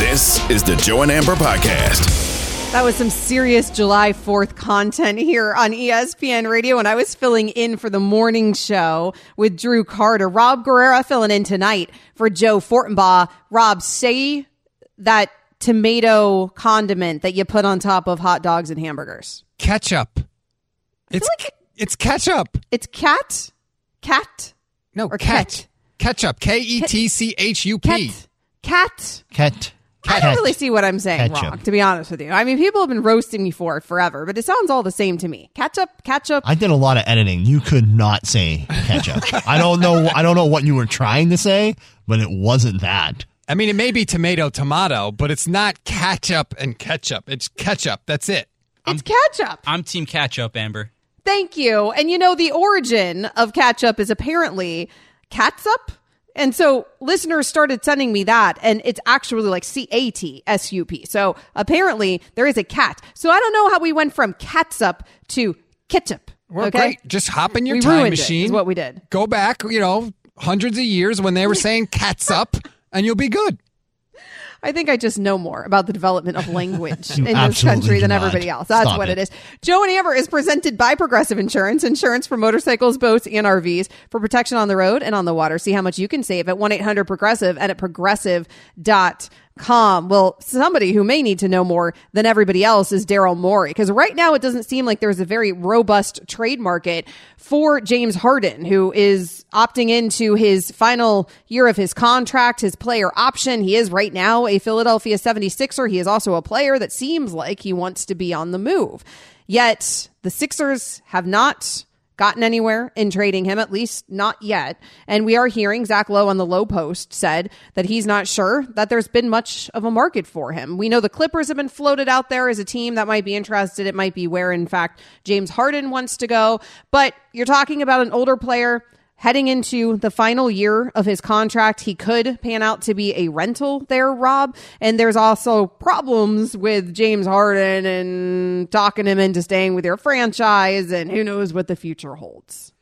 This is the Joe and Amber Podcast. That was some serious July 4th content here on ESPN Radio. And I was filling in for the morning show with Drew Carter. Rob Guerrera filling in tonight for Joe Fortenbaugh. Rob, say that tomato condiment that you put on top of hot dogs and hamburgers. Ketchup. It's like- it's ketchup. It's cat? Cat? No, Or ket. ket. Ketchup. K E T C H U P. Cat? Cat? Ket. I don't really see what I'm saying Ketchup. wrong, to be honest with you. I mean, people have been roasting me for it forever, but it sounds all the same to me. Ketchup, ketchup. I did a lot of editing. You could not say ketchup. I don't know. I don't know what you were trying to say, but it wasn't that. I mean, it may be tomato, tomato, but it's not ketchup and ketchup. It's ketchup. That's it. it's ketchup. I'm Team Ketchup, Amber. Thank you. And you know, the origin of ketchup is apparently catsup. And so listeners started sending me that, and it's actually like C A T S U P. So apparently there is a cat. So I don't know how we went from catsup to ketchup. Well, okay? great. Just hop in your We time machine. is what we did. Go back, you know, hundreds of years when they were saying catsup, and you'll be good. I think I just know more about the development of language in this country than not. everybody else. That's Stop what it. it is. Joe and Amber is presented by Progressive Insurance, insurance for motorcycles, boats, and RVs for protection on the road and on the water. See how much you can save at 1 800 Progressive and at progressive.com. Well, somebody who may need to know more than everybody else is Daryl Morey, because right now it doesn't seem like there's a very robust trade market for James Harden, who is opting into his final year of his contract, his player option. He is right now a Philadelphia 76er. He is also a player that seems like he wants to be on the move. Yet the Sixers have not gotten anywhere in trading him, at least not yet. And we are hearing Zach Lowe on the low post said that he's not sure that there's been much of a market for him. We know the Clippers have been floated out there as a team that might be interested. It might be where, in fact, James Harden wants to go. But you're talking about an older player heading into the final year of his contract, he could pan out to be a rental there, Rob. And there's also problems with James Harden and talking him into staying with your franchise, and who knows what the future holds.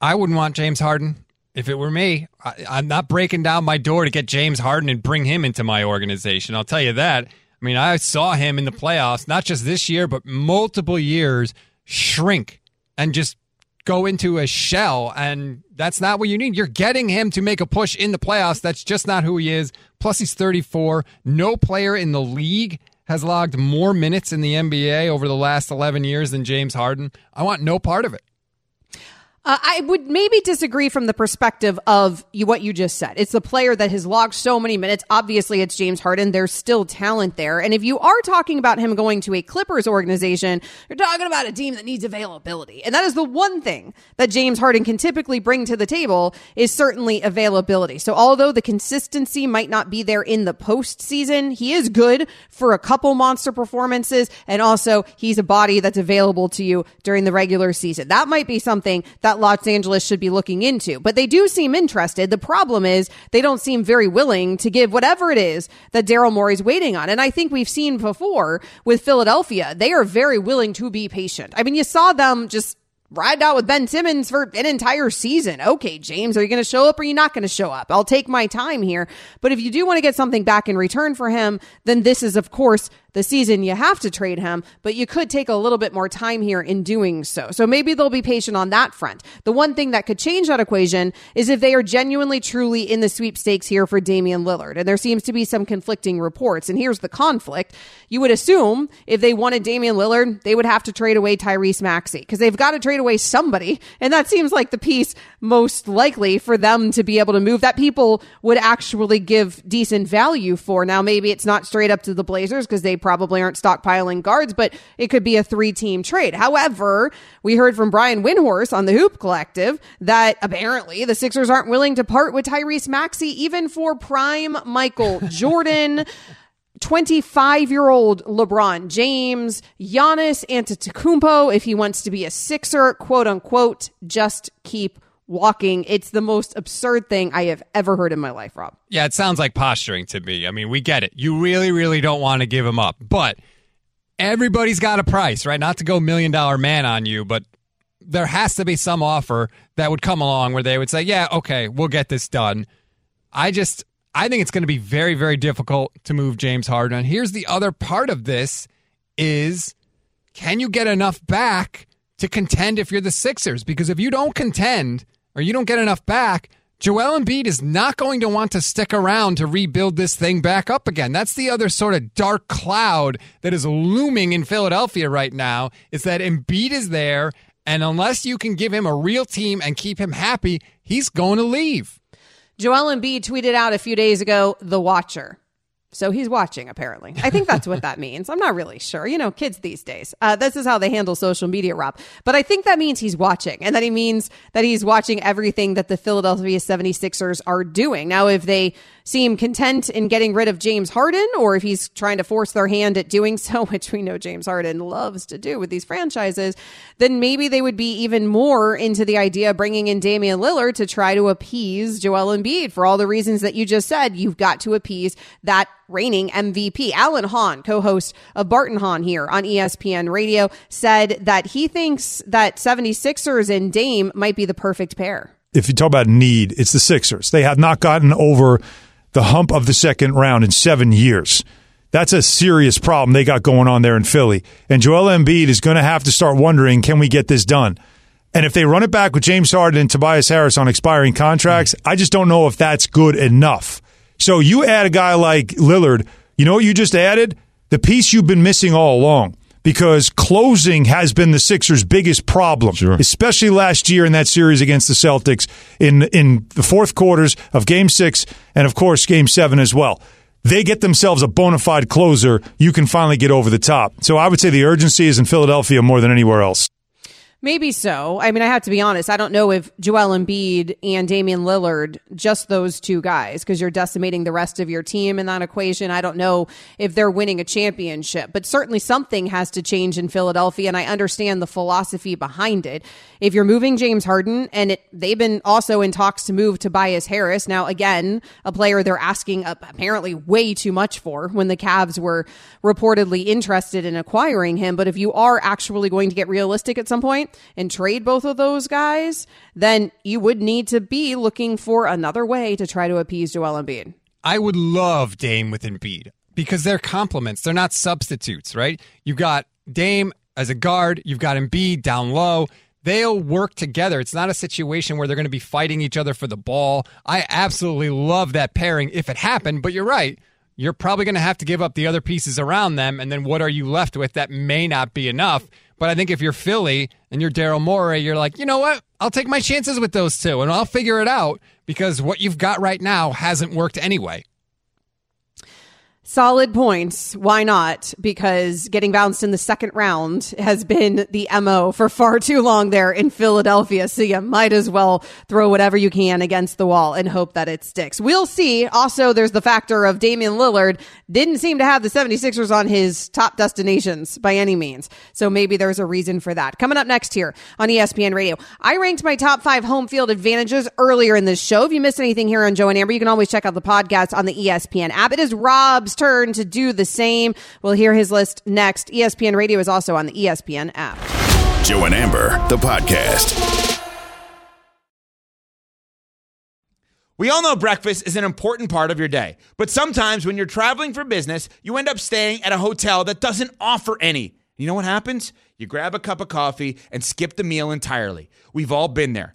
I wouldn't want James Harden. If it were me, I, I'm not breaking down my door to get James Harden and bring him into my organization. I'll tell you that. I mean, I saw him in the playoffs, not just this year, but multiple years, shrink and just go into a shell. And that's not what you need. You're getting him to make a push in the playoffs. That's just not who he is. Plus, he's 34. No player in the league has logged more minutes in the NBA over the last 11 years than James Harden. I want no part of it. Uh, I would maybe disagree from the perspective of you, what you just said. It's the player that has logged so many minutes. Obviously, it's James Harden. There's still talent there. And if you are talking about him going to a Clippers organization, you're talking about a team that needs availability. And that is the one thing that James Harden can typically bring to the table is certainly availability. So although the consistency might not be there in the postseason, he is good for a couple monster performances. And also he's a body that's available to you during the regular season. That might be something that Los Angeles should be looking into, but they do seem interested. The problem is they don't seem very willing to give whatever it is that Daryl Morey's waiting on. And I think we've seen before with Philadelphia, they are very willing to be patient. I mean, you saw them just ride out with Ben Simmons for an entire season. Okay, James, are you going to show up or are you not going to show up? I'll take my time here. But if you do want to get something back in return for him, then this is, of course, the season you have to trade him, but you could take a little bit more time here in doing so. So maybe they'll be patient on that front. The one thing that could change that equation is if they are genuinely, truly in the sweepstakes here for Damian Lillard. And there seems to be some conflicting reports. And here's the conflict. You would assume if they wanted Damian Lillard, they would have to trade away Tyrese Maxey because they've got to trade away somebody. And that seems like the piece most likely for them to be able to move that people would actually give decent value for. Now, maybe it's not straight up to the Blazers because they probably aren't stockpiling guards, but it could be a three team trade. However, we heard from Brian Windhorst on the Hoop Collective that apparently the Sixers aren't willing to part with Tyrese Maxey even for prime Michael Jordan. 25 year old LeBron James, Giannis Antetokounmpo, if he wants to be a Sixer, quote unquote, just keep walking. It's the most absurd thing I have ever heard in my life, Rob. Yeah, it sounds like posturing to me. I mean, we get it. You really, really don't want to give him up, but everybody's got a price, right? Not to go million dollar man on you, but there has to be some offer that would come along where they would say, yeah, okay, we'll get this done. I just, I think it's going to be very, very difficult to move James Harden. And here's the other part of this is can you get enough back to contend if you're the Sixers? Because if you don't contend or you don't get enough back, Joel Embiid is not going to want to stick around to rebuild this thing back up again. That's the other sort of dark cloud that is looming in Philadelphia right now is that Embiid is there and unless you can give him a real team and keep him happy, he's going to leave. Joel Embiid tweeted out a few days ago, "The Watcher." So he's watching, apparently. I think that's what that means. I'm not really sure. You know, kids these days. Uh, this is how they handle social media, Rob. But I think that means he's watching and that he means that he's watching everything that the Philadelphia 76ers are doing. Now, if they seem content in getting rid of James Harden or if he's trying to force their hand at doing so, which we know James Harden loves to do with these franchises, then maybe they would be even more into the idea of bringing in Damian Lillard to try to appease Joel Embiid for all the reasons that you just said. You've got to appease that reigning MVP. Alan Hahn, co-host of Bart and Hahn here on ESPN Radio, said that he thinks that 76ers and Dame might be the perfect pair. If you talk about need, it's the Sixers. They have not gotten over the hump of the second round in seven years. That's a serious problem they got going on there in Philly. And Joel Embiid is going to have to start wondering, can we get this done? And if they run it back with James Harden and Tobias Harris on expiring contracts, I just don't know if that's good enough. So you add a guy like Lillard, you know what you just added? The piece you've been missing all along because closing has been the Sixers' biggest problem, Sure. especially last year in that series against the Celtics in in the fourth quarters of Game Six and of course Game Seven as well. They get themselves a bona fide closer. You can finally get over the top. So I would say the urgency is in Philadelphia more than anywhere else. Maybe so. I mean, I have to be honest. I don't know if Joel Embiid and Damian Lillard, just those two guys, because you're decimating the rest of your team in that equation. I don't know if they're winning a championship, but certainly something has to change in Philadelphia. And I understand the philosophy behind it. If you're moving James Harden and it, they've been also in talks to move Tobias Harris. Now, again, a player they're asking apparently way too much for when the Cavs were reportedly interested in acquiring him. But if you are actually going to get realistic at some point, and trade both of those guys, then you would need to be looking for another way to try to appease Joel Embiid. I would love Dame with Embiid because they're complements. They're not substitutes, right? You've got Dame as a guard, you've got Embiid down low. They'll work together. It's not a situation where they're going to be fighting each other for the ball. I absolutely love that pairing if it happened, but you're right. You're probably going to have to give up the other pieces around them, and then what are you left with that may not be enough? But I think if you're Philly and you're Daryl Morey, you're like, you know what? I'll take my chances with those two and I'll figure it out because what you've got right now hasn't worked anyway. Solid points. Why not? Because getting bounced in the second round has been the MO for far too long there in Philadelphia. So you might as well throw whatever you can against the wall and hope that it sticks. We'll see. Also, there's the factor of Damian Lillard didn't seem to have the 76ers on his top destinations by any means. So maybe there's a reason for that. Coming up next here on ESPN Radio, I ranked my top five home field advantages earlier in this show. If you missed anything here on Joe and Amber, you can always check out the podcast on the ESPN app. It is Rob's turn to do the same. We'll hear his list next. ESPN Radio is also on the ESPN app. Joe and Amber, the podcast. We all know breakfast is an important part of your day, but sometimes when you're traveling for business, you end up staying at a hotel that doesn't offer any. You know what happens? You grab a cup of coffee and skip the meal entirely. We've all been there.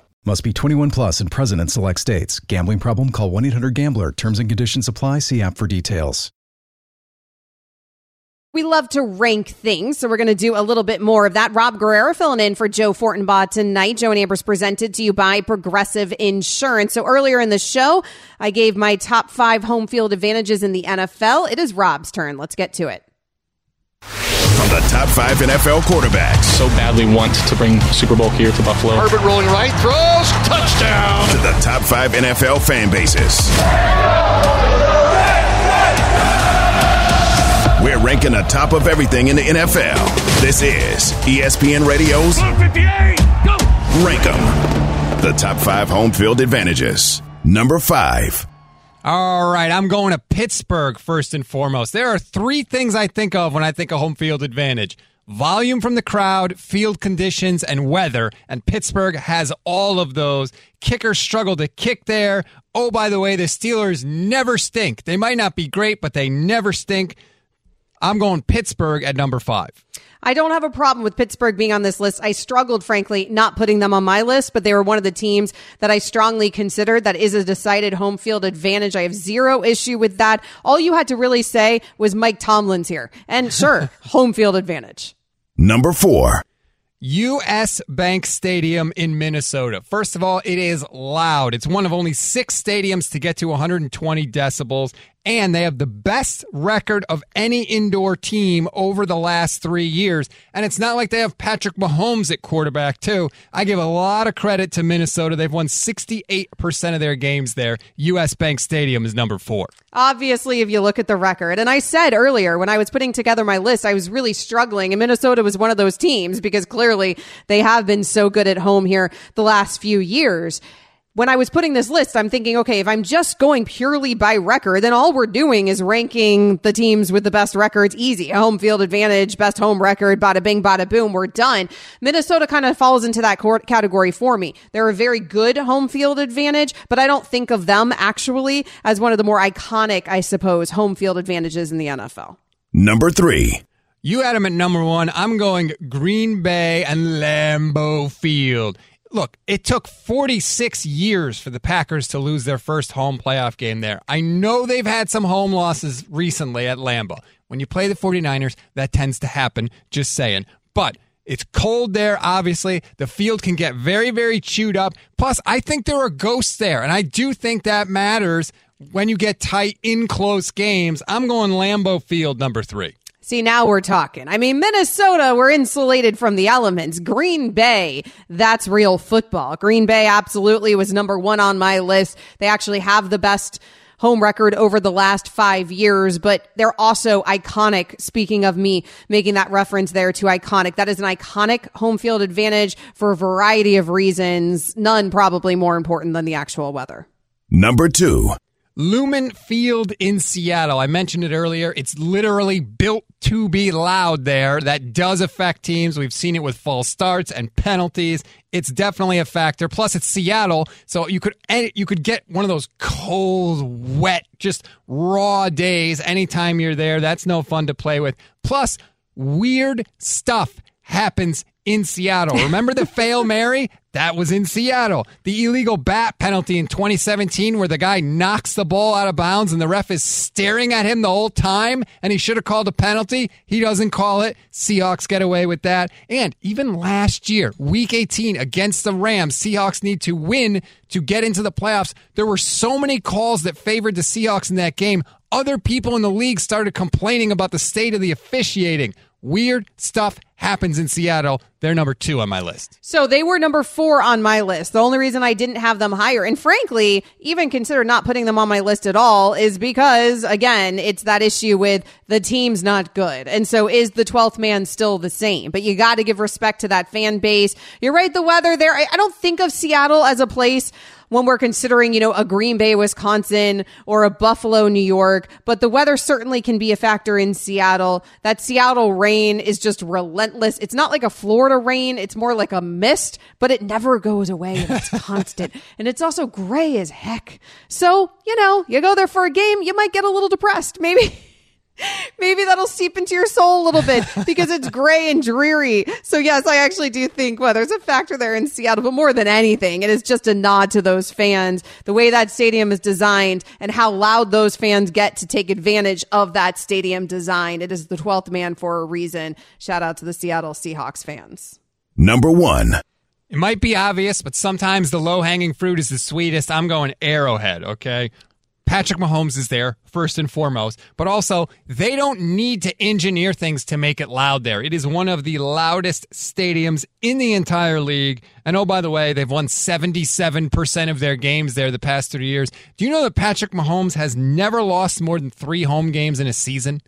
Must be 21 plus and present in select states. Gambling problem? Call 1 800 Gambler. Terms and conditions apply. See app for details. We love to rank things, so we're going to do a little bit more of that. Rob Guerrera filling in for Joe Fortenbaugh tonight. Joe and Amber's presented to you by Progressive Insurance. So earlier in the show, I gave my top five home field advantages in the NFL. It is Rob's turn. Let's get to it. From the top five NFL quarterbacks so badly want to bring Super Bowl here to Buffalo. Herbert rolling right, throws, touchdown. to the top five NFL fan bases. We're ranking the top of everything in the NFL. This is ESPN Radio's Rank 'em. The top five home field advantages. Number five. All right, I'm going to Pittsburgh first and foremost. There are three things I think of when I think of home field advantage volume from the crowd, field conditions, and weather. And Pittsburgh has all of those. Kickers struggle to kick there. Oh, by the way, the Steelers never stink. They might not be great, but they never stink. I'm going Pittsburgh at number five. I don't have a problem with Pittsburgh being on this list. I struggled, frankly, not putting them on my list, but they were one of the teams that I strongly considered. That is a decided home field advantage. I have zero issue with that. All you had to really say was Mike Tomlin's here. And sure, home field advantage. Number four. US Bank Stadium in Minnesota. First of all, it is loud. It's one of only six stadiums to get to 120 decibels, and they have the best record of any indoor team over the last three years. And it's not like they have Patrick Mahomes at quarterback, too. I give a lot of credit to Minnesota. They've won 68% of their games there. US Bank Stadium is number four. Obviously, if you look at the record, and I said earlier when I was putting together my list, I was really struggling, and Minnesota was one of those teams because clearly they have been so good at home here the last few years. When I was putting this list, I'm thinking, okay, if I'm just going purely by record, then all we're doing is ranking the teams with the best records easy. Home field advantage, best home record, bada bing, bada boom, we're done. Minnesota kind of falls into that category for me. They're a very good home field advantage, but I don't think of them actually as one of the more iconic, I suppose, home field advantages in the NFL. Number three. You had them at number one. I'm going Green Bay and Lambeau Field. Look, it took 46 years for the Packers to lose their first home playoff game there. I know they've had some home losses recently at Lambeau. When you play the 49ers, that tends to happen, just saying. But it's cold there, obviously. The field can get very, very chewed up. Plus, I think there are ghosts there, and I do think that matters when you get tight in close games. I'm going Lambeau Field number three. See, now we're talking. I mean, Minnesota, we're insulated from the elements. Green Bay, that's real football. Green Bay absolutely was number one on my list. They actually have the best home record over the last five years, but they're also iconic. Speaking of me making that reference there to iconic, that is an iconic home field advantage for a variety of reasons, none probably more important than the actual weather. Number two. Lumen Field in Seattle. I mentioned it earlier. It's literally built to be loud there. That does affect teams. We've seen it with false starts and penalties. It's definitely a factor. Plus, it's Seattle, so you could you could get one of those cold, wet, just raw days anytime you're there. That's no fun to play with. Plus, weird stuff happens in Seattle. Remember the fail Mary? That was in Seattle. The illegal bat penalty in 2017 where the guy knocks the ball out of bounds and the ref is staring at him the whole time and he should have called a penalty. He doesn't call it. Seahawks get away with that. And even last year, week 18 against the Rams, Seahawks need to win to get into the playoffs. There were so many calls that favored the Seahawks in that game. Other people in the league started complaining about the state of the officiating. Weird stuff happens in Seattle. They're number two on my list. So they were number four on my list. The only reason I didn't have them higher, and frankly, even consider not putting them on my list at all, is because, again, it's that issue with the team's not good. And so is the 12th man still the same? But you got to give respect to that fan base. You're right, the weather there, I, I don't think of Seattle as a place when we're considering, you know, a Green Bay, Wisconsin or a Buffalo, New York, but the weather certainly can be a factor in Seattle. That Seattle rain is just relentless. It's not like a Florida rain. It's more like a mist, but it never goes away and it's constant. And it's also gray as heck. So, you know, you go there for a game, you might get a little depressed. Maybe. Maybe that'll seep into your soul a little bit because it's gray and dreary. So yes, I actually do think weather's a factor there in Seattle, but more than anything, it is just a nod to those fans, the way that stadium is designed and how loud those fans get to take advantage of that stadium design. It is the 12th man for a reason. Shout out to the Seattle Seahawks fans. Number one. It might be obvious, but sometimes the low hanging fruit is the sweetest. I'm going Arrowhead, okay? Patrick Mahomes is there first and foremost, but also they don't need to engineer things to make it loud there. It is one of the loudest stadiums in the entire league. And oh, by the way, they've won 77% of their games there the past three years. Do you know that Patrick Mahomes has never lost more than three home games in a season?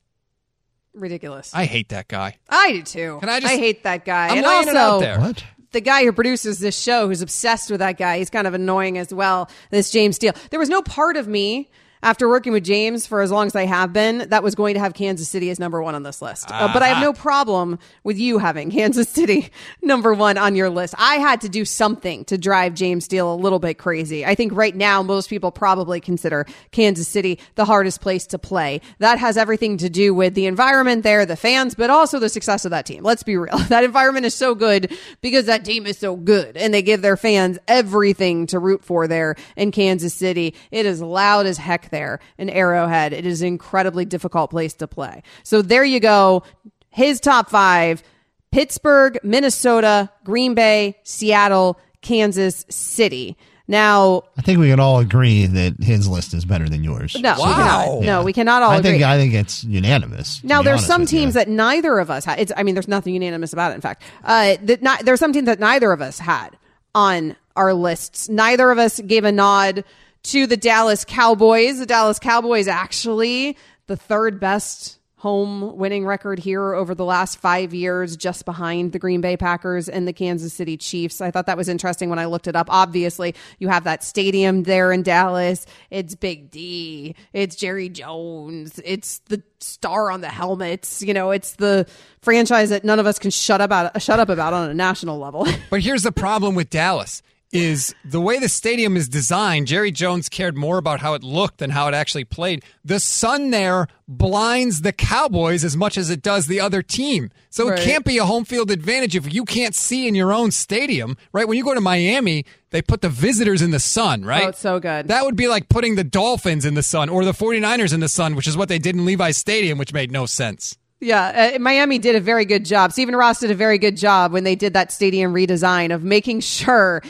Ridiculous. I hate that guy. I do too. Can I just- I hate that guy. I'm and laying also, it out there. What? The guy who produces this show who's obsessed with that guy. He's kind of annoying as well. This James Steele. There was no part of me after working with James for as long as I have been that was going to have Kansas City as number one on this list. Uh, but I have no problem with you having Kansas City number one on your list. I had to do something to drive James Steele a little bit crazy. I think right now most people probably consider Kansas City the hardest place to play. That has everything to do with the environment there, the fans, but also the success of that team. Let's be real. That environment is so good because that team is so good and they give their fans everything to root for there in Kansas City. It is loud as heck there in Arrowhead. It is an incredibly difficult place to play. So there you go. His top five Pittsburgh, Minnesota, Green Bay, Seattle, Kansas City. Now, I think we can all agree that his list is better than yours. no, we Wow. cannot. No, we cannot all I agree. think I think it's unanimous. Now there's some with you. teams that neither of us had. It's, I mean, there's nothing unanimous about it. In fact, uh, that not, there's some teams that neither of us had on our lists. Neither of us gave a nod to the Dallas Cowboys. The Dallas Cowboys actually the third best home winning record here over the last five years, just behind the Green Bay Packers and the Kansas City Chiefs. I thought that was interesting when I looked it up. Obviously, you have that stadium there in Dallas. It's Big D. It's Jerry Jones. It's the star on the helmets. You know, it's the franchise that none of us can shut up about, shut up about on a national level. But here's the problem with Dallas is the way the stadium is designed. Jerry Jones cared more about how it looked than how it actually played. The sun there blinds the Cowboys as much as it does the other team. So Right. it can't be a home field advantage if you can't see in your own stadium, right? When you go to Miami, they put the visitors in the sun, right? Oh, it's so good. That would be like putting the Dolphins in the sun or the 49ers in the sun, which is what they did in Levi's Stadium, which made no sense. Yeah, uh, Miami did a very good job. Stephen Ross did a very good job when they did that stadium redesign of making sure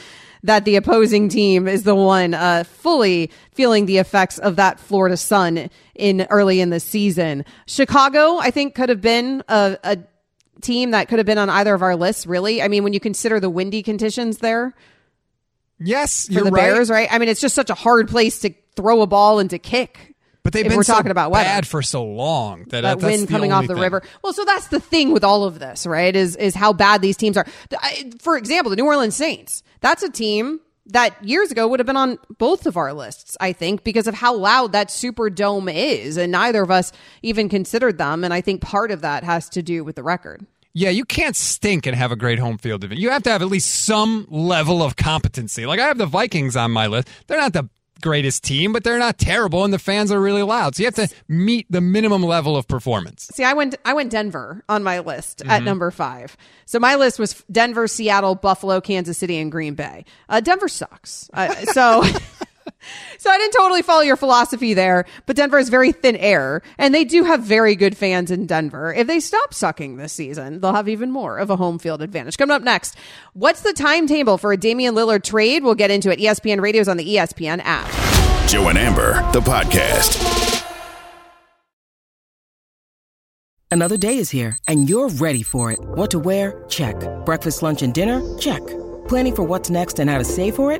that the opposing team is the one uh, fully feeling the effects of that Florida sun in early in the season. Chicago, I think, could have been a, a team that could have been on either of our lists. Really, I mean, when you consider the windy conditions there Yes, for you're the right. Bears, right? I mean, it's just such a hard place to throw a ball and to kick. But they've been we're so talking about weather. bad for so long that, uh, that that's wind coming off the thing. river. Well, so that's the thing with all of this, right? Is is how bad these teams are. For example, the New Orleans Saints. That's a team that years ago would have been on both of our lists, I think, because of how loud that Superdome is, and neither of us even considered them. And I think part of that has to do with the record. Yeah, you can't stink and have a great home field advantage. You have to have at least some level of competency. Like I have the Vikings on my list. They're not the greatest team, but they're not terrible, and the fans are really loud. So you have to meet the minimum level of performance. See, I went I went Denver on my list at number five. So my list was Denver, Seattle, Buffalo, Kansas City, and Green Bay. Uh, Denver sucks. Uh, so. So I didn't totally follow your philosophy there, but Denver is very thin air, and they do have very good fans in Denver. If they stop sucking this season, they'll have even more of a home field advantage. Coming up next, what's the timetable for a Damian Lillard trade? We'll get into it. ESPN Radio's on the ESPN app. Joe and Amber, the podcast. Another day is here, and you're ready for it. What to wear? Check. Breakfast, lunch, and dinner? Check. Planning for what's next and how to save for it?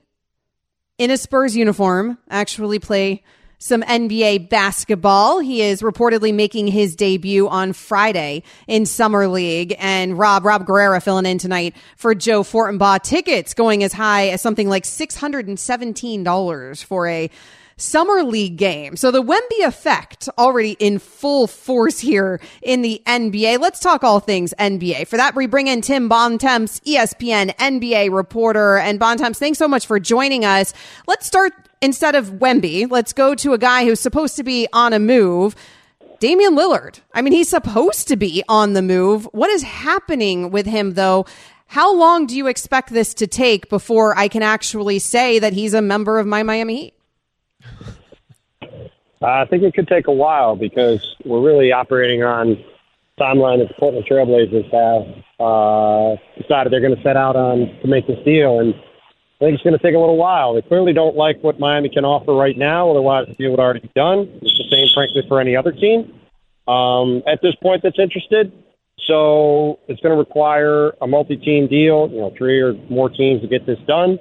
in a Spurs uniform actually play some NBA basketball. He is reportedly making his debut on Friday in Summer League. And Rob, Rob Guerrera filling in tonight for Joe Fortenbaugh. Tickets going as high as something like $617 for a summer league game. So the Wemby effect already in full force here in the NBA. Let's talk all things NBA. For that, we bring in Tim Bontemps, ESPN NBA reporter. And Bontemps, thanks so much for joining us. Let's start instead of Wemby. Let's go to a guy who's supposed to be on a move. Damian Lillard. I mean, he's supposed to be on the move. What is happening with him though? How long do you expect this to take before I can actually say that he's a member of my Miami Heat? I think it could take a while because we're really operating on timeline that the Portland Trailblazers have uh, decided they're going to set out on to make this deal, and I think it's going to take a little while. They clearly don't like what Miami can offer right now, otherwise the deal would already be done. It's the same, frankly, for any other team um, at this point that's interested. So it's going to require a multi-team deal, you know, three or more teams to get this done.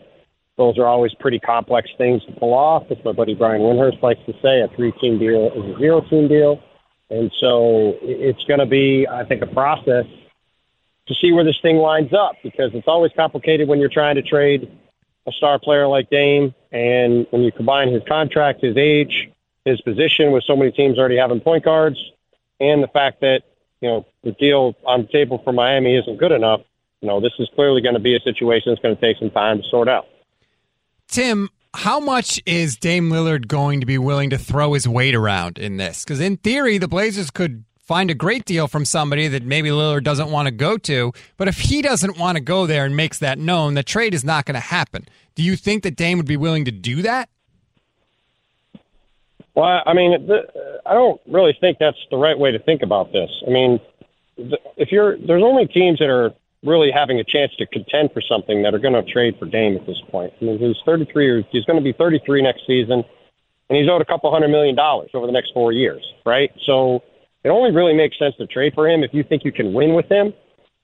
Those are always pretty complex things to pull off. As my buddy Brian Windhorst likes to say, a three-team deal is a zero-team deal. And so it's going to be, I think, a process to see where this thing lines up because it's always complicated when you're trying to trade a star player like Dame. And when you combine his contract, his age, his position with so many teams already having point guards, and the fact that, you know, the deal on the table for Miami isn't good enough, you know, this is clearly going to be a situation that's going to take some time to sort out. Tim, how much is Dame Lillard going to be willing to throw his weight around in this? Because in theory, the Blazers could find a great deal from somebody that maybe Lillard doesn't want to go to. But if he doesn't want to go there and makes that known, the trade is not going to happen. Do you think that Dame would be willing to do that? Well, I mean, I don't really think that's the right way to think about this. I mean, if you're there's only teams that are really having a chance to contend for something that are going to trade for Dame at this point. I mean, he's 33 or he's going to be 33 next season, and he's owed a couple hundred million dollars over the next four years, right? So it only really makes sense to trade for him if you think you can win with him.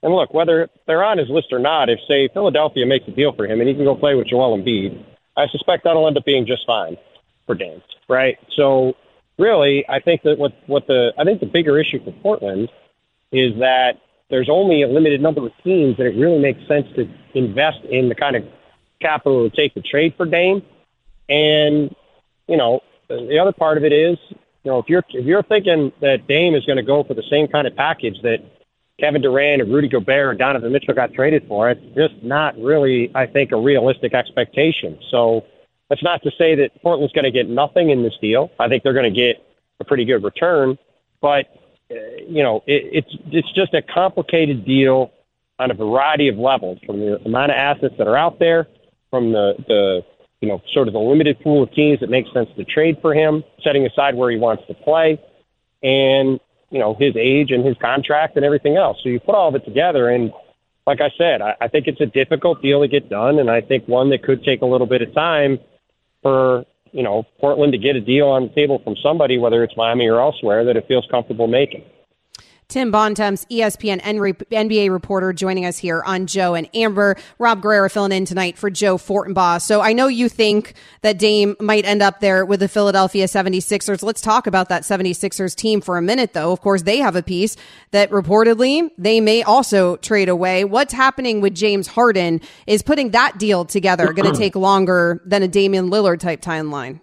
And look, whether they're on his list or not, if say Philadelphia makes a deal for him and he can go play with Joel Embiid, I suspect that'll end up being just fine for Dame, right? So really, I think that what what the I think the bigger issue for Portland is that there's only a limited number of teams that it really makes sense to invest in the kind of capital it would take to trade for Dame. And, you know, the other part of it is, you know, if you're if you're thinking that Dame is going to go for the same kind of package that Kevin Durant and Rudy Gobert and Donovan Mitchell got traded for, it's just not really, I think, a realistic expectation. So that's not to say that Portland's going to get nothing in this deal. I think they're going to get a pretty good return, but Uh, you know, it, it's it's just a complicated deal on a variety of levels, from the amount of assets that are out there, from the the you know sort of the limited pool of teams that make sense to trade for him, setting aside where he wants to play, and you know his age and his contract and everything else. So you put all of it together, and like I said, I, I think it's a difficult deal to get done, and I think one that could take a little bit of time for you know, Portland to get a deal on the table from somebody, whether it's Miami or elsewhere, that it feels comfortable making. Tim Bontemps, ESPN NBA reporter, joining us here on Joe and Amber. Rob Guerrera filling in tonight for Joe Fortenbaugh. So I know you think that Dame might end up there with the Philadelphia 76ers. Let's talk about that 76ers team for a minute, though. Of course, they have a piece that reportedly they may also trade away. What's happening with James Harden is putting that deal together going to take longer than a Damian Lillard type timeline.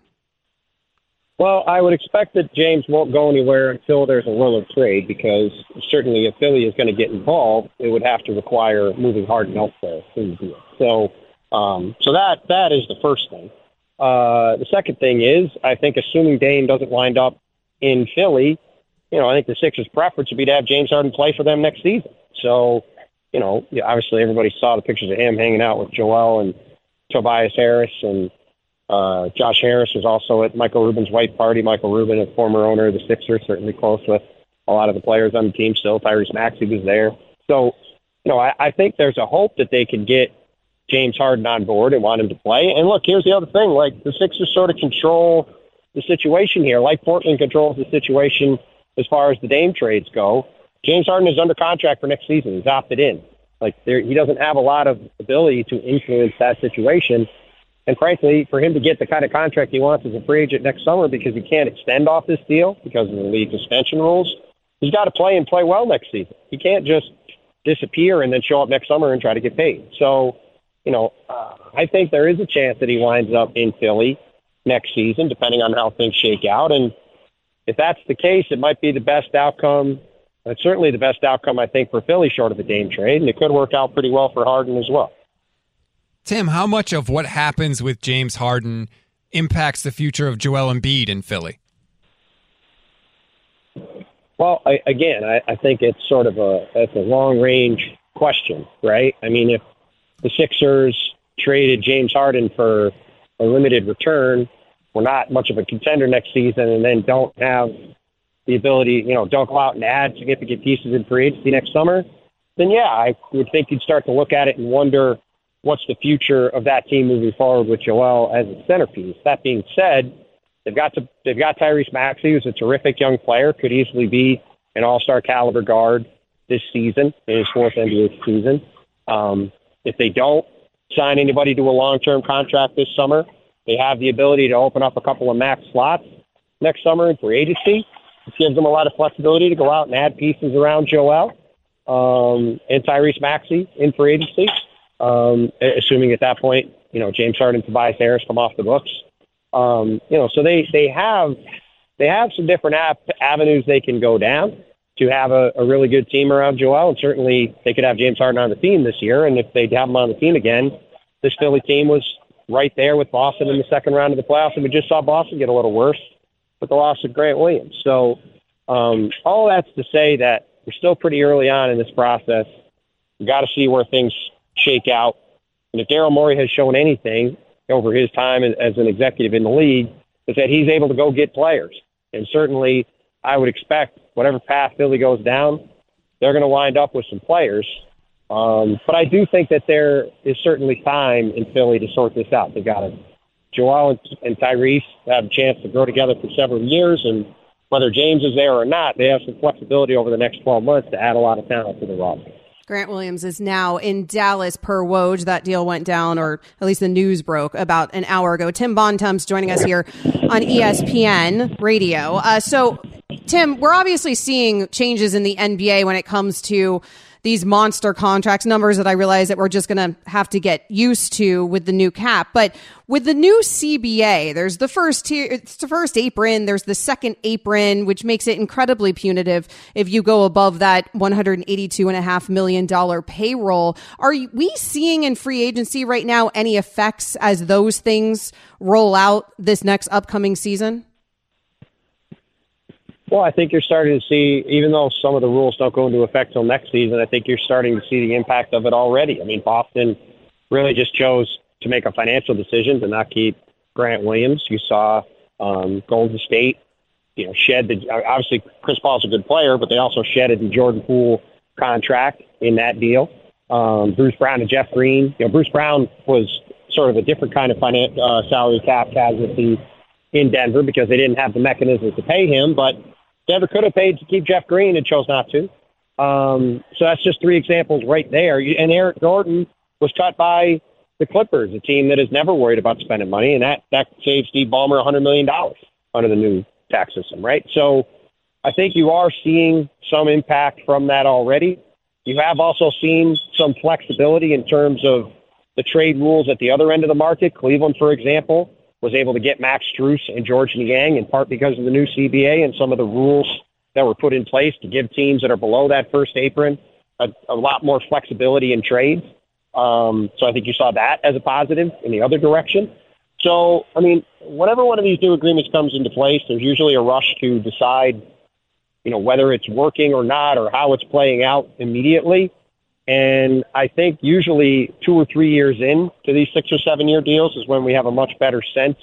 Well, I would expect that James won't go anywhere until there's a Lillard trade because certainly if Philly is going to get involved, it would have to require moving Harden elsewhere. So, um, so that that is the first thing. Uh, the second thing is, I think assuming Dame doesn't wind up in Philly, you know, I think the Sixers' preference would be to have James Harden play for them next season. So, you know, obviously everybody saw the pictures of him hanging out with Joel and Tobias Harris and uh, Josh Harris was also at Michael Rubin's white party. Michael Rubin, a former owner of the Sixers, certainly close with a lot of the players on the team still. Tyrese Maxey was there. So, you know, I, I think there's a hope that they can get James Harden on board and want him to play. And look, here's the other thing: like the Sixers sort of control the situation here, like Portland controls the situation as far as the Dame trades go. James Harden is under contract for next season. He's opted in. Like there, he doesn't have a lot of ability to influence that situation. And frankly, for him to get the kind of contract he wants as a free agent next summer because he can't extend off this deal because of the league suspension rules, he's got to play and play well next season. He can't just disappear and then show up next summer and try to get paid. So, you know, uh, I think there is a chance that he winds up in Philly next season, depending on how things shake out. And if that's the case, it might be the best outcome. It's certainly the best outcome, I think, for Philly, short of a Dame trade, and it could work out pretty well for Harden as well. Tim, how much of what happens with James Harden impacts the future of Joel Embiid in Philly? Well, I, again, I, I think it's sort of a it's a long range question, right? I mean, if the Sixers traded James Harden for a limited return, we're not much of a contender next season, and then don't have the ability, you know, don't go out and add significant pieces in free agency next summer, then yeah, I would think you'd start to look at it and wonder what's the future of that team moving forward with Joel as a centerpiece. That being said, they've got to they've got Tyrese Maxey, who's a terrific young player, could easily be an All Star caliber guard this season in his fourth NBA season. Um, if they don't sign anybody to a long term contract this summer, they have the ability to open up a couple of max slots next summer in free agency. It gives them a lot of flexibility to go out and add pieces around Joel um, and Tyrese Maxey in free agency, um, assuming at that point, you know, James Harden Tobias Harris come off the books. Um, you know, so they, they have they have some different ap- avenues they can go down to have a, a really good team around Joel, and certainly they could have James Harden on the team this year. And if they have him on the team again, this Philly team was right there with Boston in the second round of the playoffs, and we just saw Boston get a little worse with the loss of Grant Williams. So um, all that's to say that we're still pretty early on in this process. We've got to see where things shake out. And if Daryl Morey has shown anything over his time as an executive in the league, is that he's able to go get players. And certainly, I would expect whatever path Philly goes down, they're going to wind up with some players. Um, but I do think that there is certainly time in Philly to sort this out. They've got a Joel and, and Tyrese have a chance to grow together for several years, and whether James is there or not, they have some flexibility over the next 12 months to add a lot of talent to the roster. Grant Williams is now in Dallas per Woj. That deal went down, or at least the news broke about an hour ago. Tim Bontemps joining us here on ESPN Radio. Uh, so, Tim, we're obviously seeing changes in the NBA when it comes to these monster contracts numbers that I realize that we're just going to have to get used to with the new cap. But with the new CBA, there's the first tier, it's the first apron, there's the second apron, which makes it incredibly punitive if you go above that $182.5 million payroll. Are we seeing in free agency right now any effects as those things roll out this next upcoming season? Well, I think you're starting to see, even though some of the rules don't go into effect till next season, I think you're starting to see the impact of it already. I mean, Boston really just chose to make a financial decision to not keep Grant Williams. You saw um, Golden State, you know, shed the obviously Chris Paul's a good player, but they also shedded the Jordan Poole contract in that deal. Um, Bruce Brown and Jeff Green. You know, Bruce Brown was sort of a different kind of finan- uh, salary cap casualty in Denver because they didn't have the mechanisms to pay him, but Denver could have paid to keep Jeff Green and chose not to. Um, so that's just three examples right there. And Eric Gordon was cut by the Clippers, a team that is never worried about spending money, and that that saved Steve Ballmer $100 million under the new tax system, right? So I think you are seeing some impact from that already. You have also seen some flexibility in terms of the trade rules at the other end of the market. Cleveland, for example, was able to get Max Strus and Georges Niang in part because of the new CBA and some of the rules that were put in place to give teams that are below that first apron a, a lot more flexibility in trades. Um, so I think you saw that as a positive in the other direction. So, I mean, whenever one of these new agreements comes into place, there's usually a rush to decide you know, whether it's working or not or how it's playing out immediately. And I think usually two or three years in to these six or seven year deals is when we have a much better sense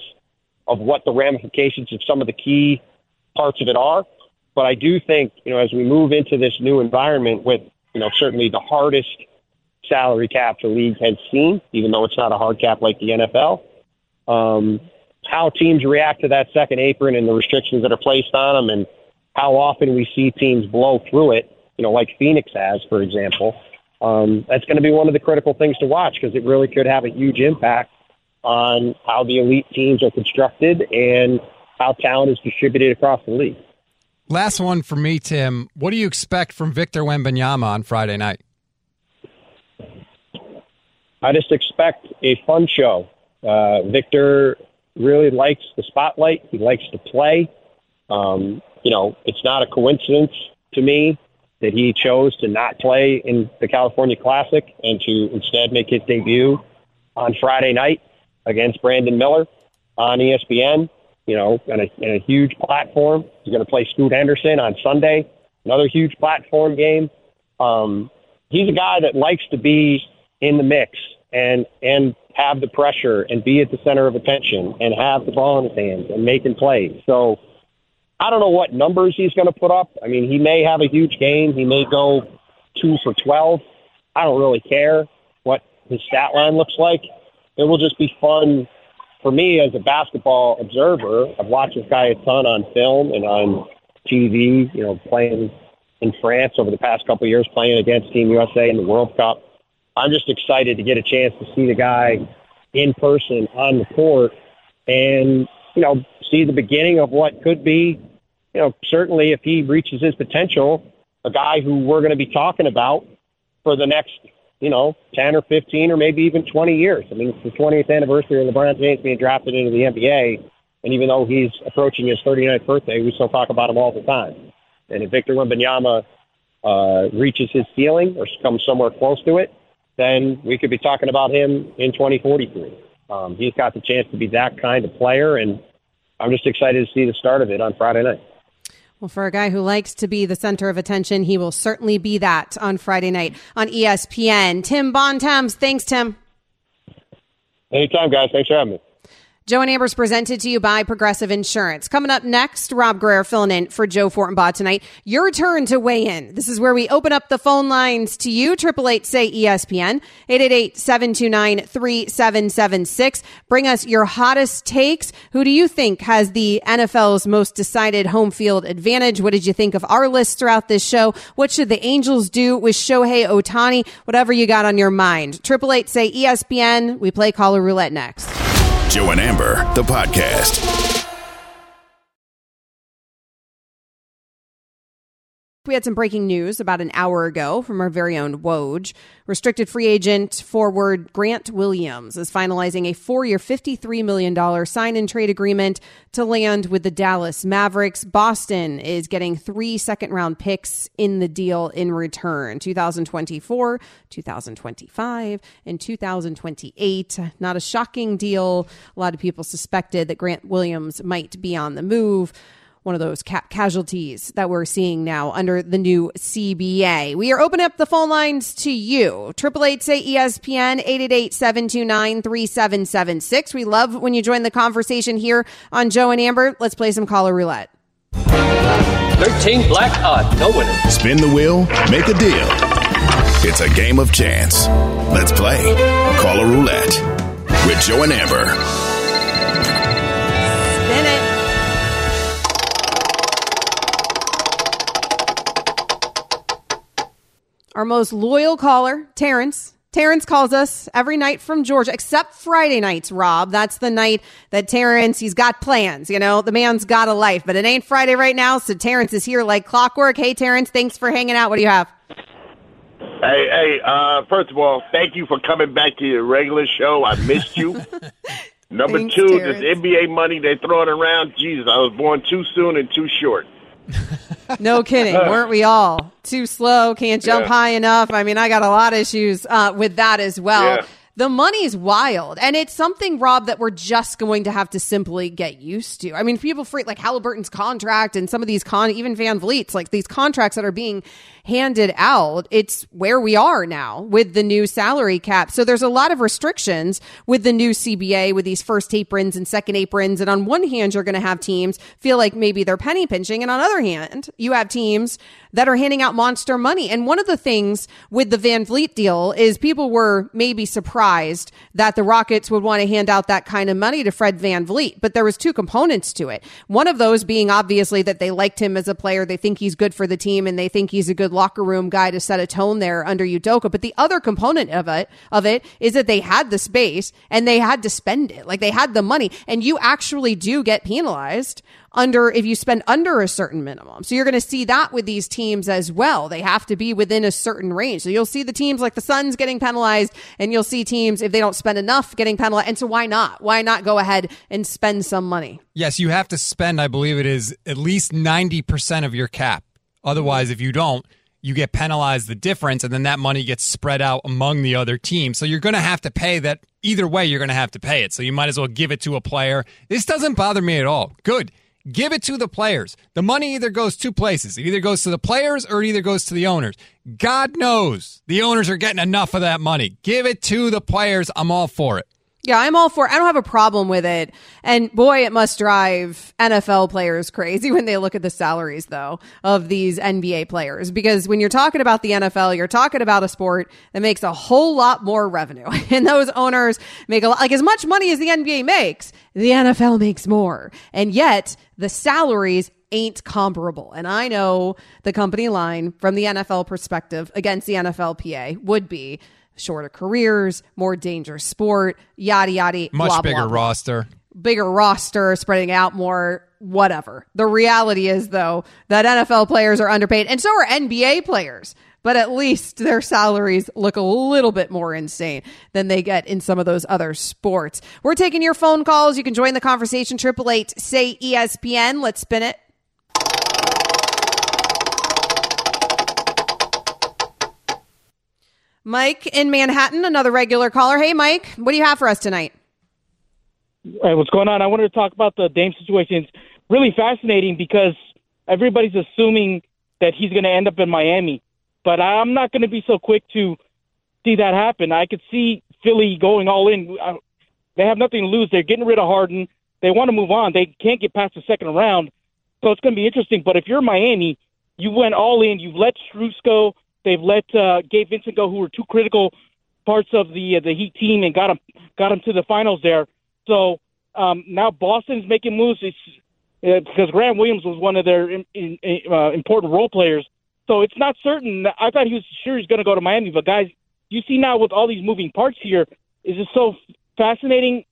of what the ramifications of some of the key parts of it are. But I do think, you know, as we move into this new environment with, you know, certainly the hardest salary cap the league has seen, even though it's not a hard cap like the NFL, um, how teams react to that second apron and the restrictions that are placed on them and how often we see teams blow through it, you know, like Phoenix has, for example. Um, that's going to be one of the critical things to watch because it really could have a huge impact on how the elite teams are constructed and how talent is distributed across the league. Last one for me, Tim. What do you expect from Victor Wembanyama on Friday night? I just expect a fun show. Uh, Victor really likes the spotlight. He likes to play. Um, you know, it's not a coincidence to me that he chose to not play in the California Classic and to instead make his debut on Friday night against Brandon Miller on ESPN. You know, in a, in a huge platform. He's going to play Scoot Henderson on Sunday, another huge platform game. Um, he's a guy that likes to be in the mix and and have the pressure and be at the center of attention and have the ball in his hands and making plays. So I don't know what numbers he's going to put up. I mean, he may have a huge game. He may go two for 12. I don't really care what his stat line looks like. It will just be fun for me as a basketball observer. I've watched this guy a ton on film and on TV, you know, playing in France over the past couple of years, playing against Team USA in the World Cup. I'm just excited to get a chance to see the guy in person on the court and, you know, see the beginning of what could be you know, certainly if he reaches his potential, a guy who we're going to be talking about for the next, you know, 10 or 15 or maybe even 20 years. I mean, it's the 20th anniversary of LeBron James being drafted into the NBA. And even though he's approaching his 39th birthday, we still talk about him all the time. And if Victor Wembanyama uh, reaches his ceiling or comes somewhere close to it, then we could be talking about him in 2043. Um, he's got the chance to be that kind of player, and I'm just excited to see the start of it on Friday night. Well, for a guy who likes to be the center of attention, he will certainly be that on Friday night on ESPN. Tim Bontemps, thanks, Tim. Anytime, guys. Thanks for having me. Joe and Amber's presented to you by Progressive Insurance. Coming up next, Rob Greer filling in for Joe Fortenbaugh tonight. Your turn to weigh in. This is where we open up the phone lines to you. Triple eight say ESPN. 888-729-3776. Bring us your hottest takes. Who do you think has the NFL's most decided home field advantage? What did you think of our list throughout this show? What should the Angels do with Shohei Ohtani? Whatever you got on your mind. Triple eight say ESPN. We play caller roulette next. Joe and Amber, the podcast. We had some breaking news about an hour ago from our very own Woj. Restricted free agent forward Grant Williams is finalizing a four year, $53 million sign and trade agreement to land with the Dallas Mavericks. Boston is getting three second round picks in the deal in return 2024, 2025, and 2028. Not a shocking deal. A lot of people suspected that Grant Williams might be on the move one of those cap casualties that we're seeing now under the new CBA. We are opening up the phone lines to you. Triple eight say ESPN 888-729-3776. We love when you join the conversation here on Joe and Amber. Let's play some caller roulette. 13 black odd, no winner. Spin the wheel, make a deal. It's a game of chance. Let's play Caller Roulette with Joe and Amber. Our most loyal caller, Terrence. Terrence calls us every night from Georgia, except Friday nights, Rob. That's the night that Terrence, he's got plans. You know, the man's got a life, but it ain't Friday right now. So Terrence is here like clockwork. Hey, Terrence, thanks for hanging out. What do you have? Hey, hey, uh, first of all, thank you for coming back to your regular show. I missed you. Number Thanks, two, Terrence. this NBA money they throwing around. Jesus, I was born too soon and too short. No kidding. Weren't we all? Too slow, can't jump Yeah. high enough. I mean, I got a lot of issues uh, with that as well. Yeah. the money's wild. And it's something, Rob, that we're just going to have to simply get used to. I mean, people freak like Halliburton's contract and some of these con, even VanVleet's, like these contracts that are being handed out. It's where we are now with the new salary cap. So there's a lot of restrictions with the new CBA with these first aprons and second aprons. And on one hand, you're going to have teams feel like maybe they're penny pinching. And on other hand, you have teams that are handing out monster money. And one of the things with the VanVleet deal is people were maybe surprised that the Rockets would want to hand out that kind of money to Fred VanVleet. But there was two components to it. One of those being obviously that they liked him as a player. They think he's good for the team and they think he's a good locker room guy to set a tone there under Udoka. But the other component of it, of it is that they had the space and they had to spend it. Like they had the money and you actually do get penalized under if you spend under a certain minimum. So you're going to see that with these teams as well. They have to be within a certain range. So you'll see the teams like the Suns getting penalized and you'll see teams if they don't spend enough getting penalized. And so why not? Why not go ahead and spend some money? Yes, you have to spend, I believe it is at least 90% of your cap. Otherwise, if you don't, you get penalized the difference and then that money gets spread out among the other teams. So you're going to have to pay that either way you're going to have to pay it. So you might as well give it to a player. This doesn't bother me at all. Good. Give it to the players. The money either goes two places. It either goes to the players or it either goes to the owners. God knows the owners are getting enough of that money. Give it to the players. I'm all for it. Yeah, I'm all for. I don't have a problem with it. And boy, it must drive NFL players crazy when they look at the salaries though of these NBA players because when you're talking about the NFL, you're talking about a sport that makes a whole lot more revenue. And those owners make a lot like as much money as the NBA makes, the NFL makes more. And yet, the salaries ain't comparable. And I know the company line from the NFL perspective against the NFLPA would be shorter careers, more dangerous sport, yada yada. Much blah, bigger blah, blah. roster. Bigger roster, spreading out more, whatever. The reality is, though, that NFL players are underpaid, and so are NBA players. But at least their salaries look a little bit more insane than they get in some of those other sports. We're taking your phone calls. You can join the conversation. Triple eight say ESPN. Let's spin it. Mike in Manhattan, another regular caller. Hey, Mike, what do you have for us tonight? Hey, what's going on? I wanted to talk about the Dame situation. It's really fascinating because everybody's assuming that he's going to end up in Miami, but I'm not going to be so quick to see that happen. I could see Philly going all in. They have nothing to lose. They're getting rid of Harden. They want to move on. They can't get past the second round, so it's going to be interesting. But if you're Miami, you went all in. You've let Strus go. They've let uh, Gabe Vincent go, who were two critical parts of the uh, the Heat team, and got him got him to the finals there. So um, now Boston's making moves. It's uh, because Grant Williams was one of their in, in, uh, important role players. So it's not certain. I thought he was sure he's going to go to Miami, but guys, you see now with all these moving parts here, is it so fascinating?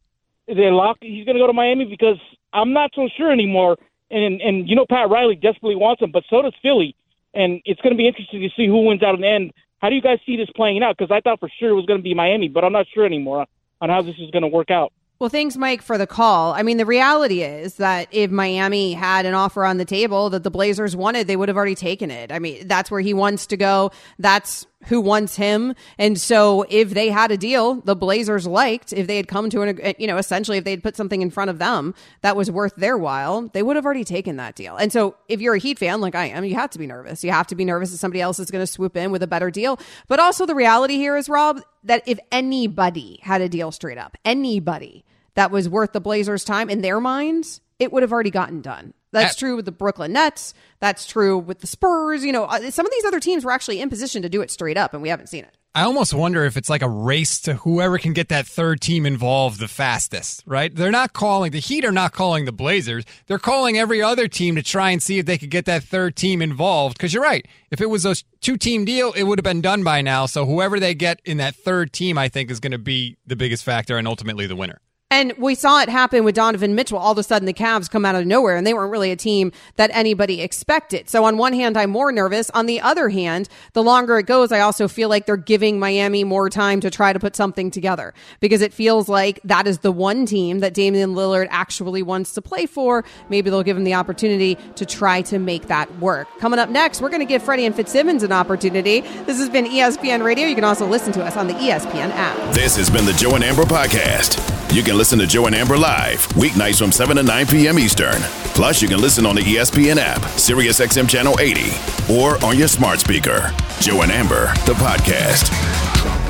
They lock. He's going to go to Miami because I'm not so sure anymore. And and you know Pat Riley desperately wants him, but so does Philly. And it's going to be interesting to see who wins out in the end. How do you guys see this playing out? Because I thought for sure it was going to be Miami, but I'm not sure anymore on how this is going to work out. Well, thanks, Mike, for the call. I mean, the reality is that if Miami had an offer on the table that the Blazers wanted, they would have already taken it. I mean, that's where he wants to go. That's who wants him. And so if they had a deal the Blazers liked, if they had come to an, you know, essentially if they'd put something in front of them that was worth their while, they would have already taken that deal. And so if you're a Heat fan like I am, you have to be nervous. You have to be nervous that somebody else is going to swoop in with a better deal. But also the reality here is, Rob, that if anybody had a deal straight up, anybody that was worth the Blazers' time in their minds, it would have already gotten done. That's true with the Brooklyn Nets. That's true with the Spurs. You know, uh, some of these other teams were actually in position to do it straight up, and we haven't seen it. I almost wonder if it's like a race to whoever can get that third team involved the fastest, right? They're not calling, the Heat are not calling the Blazers. They're calling every other team to try and see if they could get that third team involved. Because you're right. If it was a two team deal, it would have been done by now. So whoever they get in that third team, I think, is going to be the biggest factor and ultimately the winner. And we saw it happen with Donovan Mitchell. All of a sudden, the Cavs come out of nowhere, and they weren't really a team that anybody expected. So, on one hand, I'm more nervous. On the other hand, the longer it goes, I also feel like they're giving Miami more time to try to put something together because it feels like that is the one team that Damian Lillard actually wants to play for. Maybe they'll give him the opportunity to try to make that work. Coming up next, we're going to give Freddie and Fitzsimmons an opportunity. This has been ESPN Radio. You can also listen to us on the ESPN app. This has been the Joe and Amber Podcast. You can listen to Joe and Amber live weeknights from 7 to 9 p.m. Eastern. Plus, you can listen on the ESPN app, Sirius XM Channel 80, or on your smart speaker. Joe and Amber, the podcast.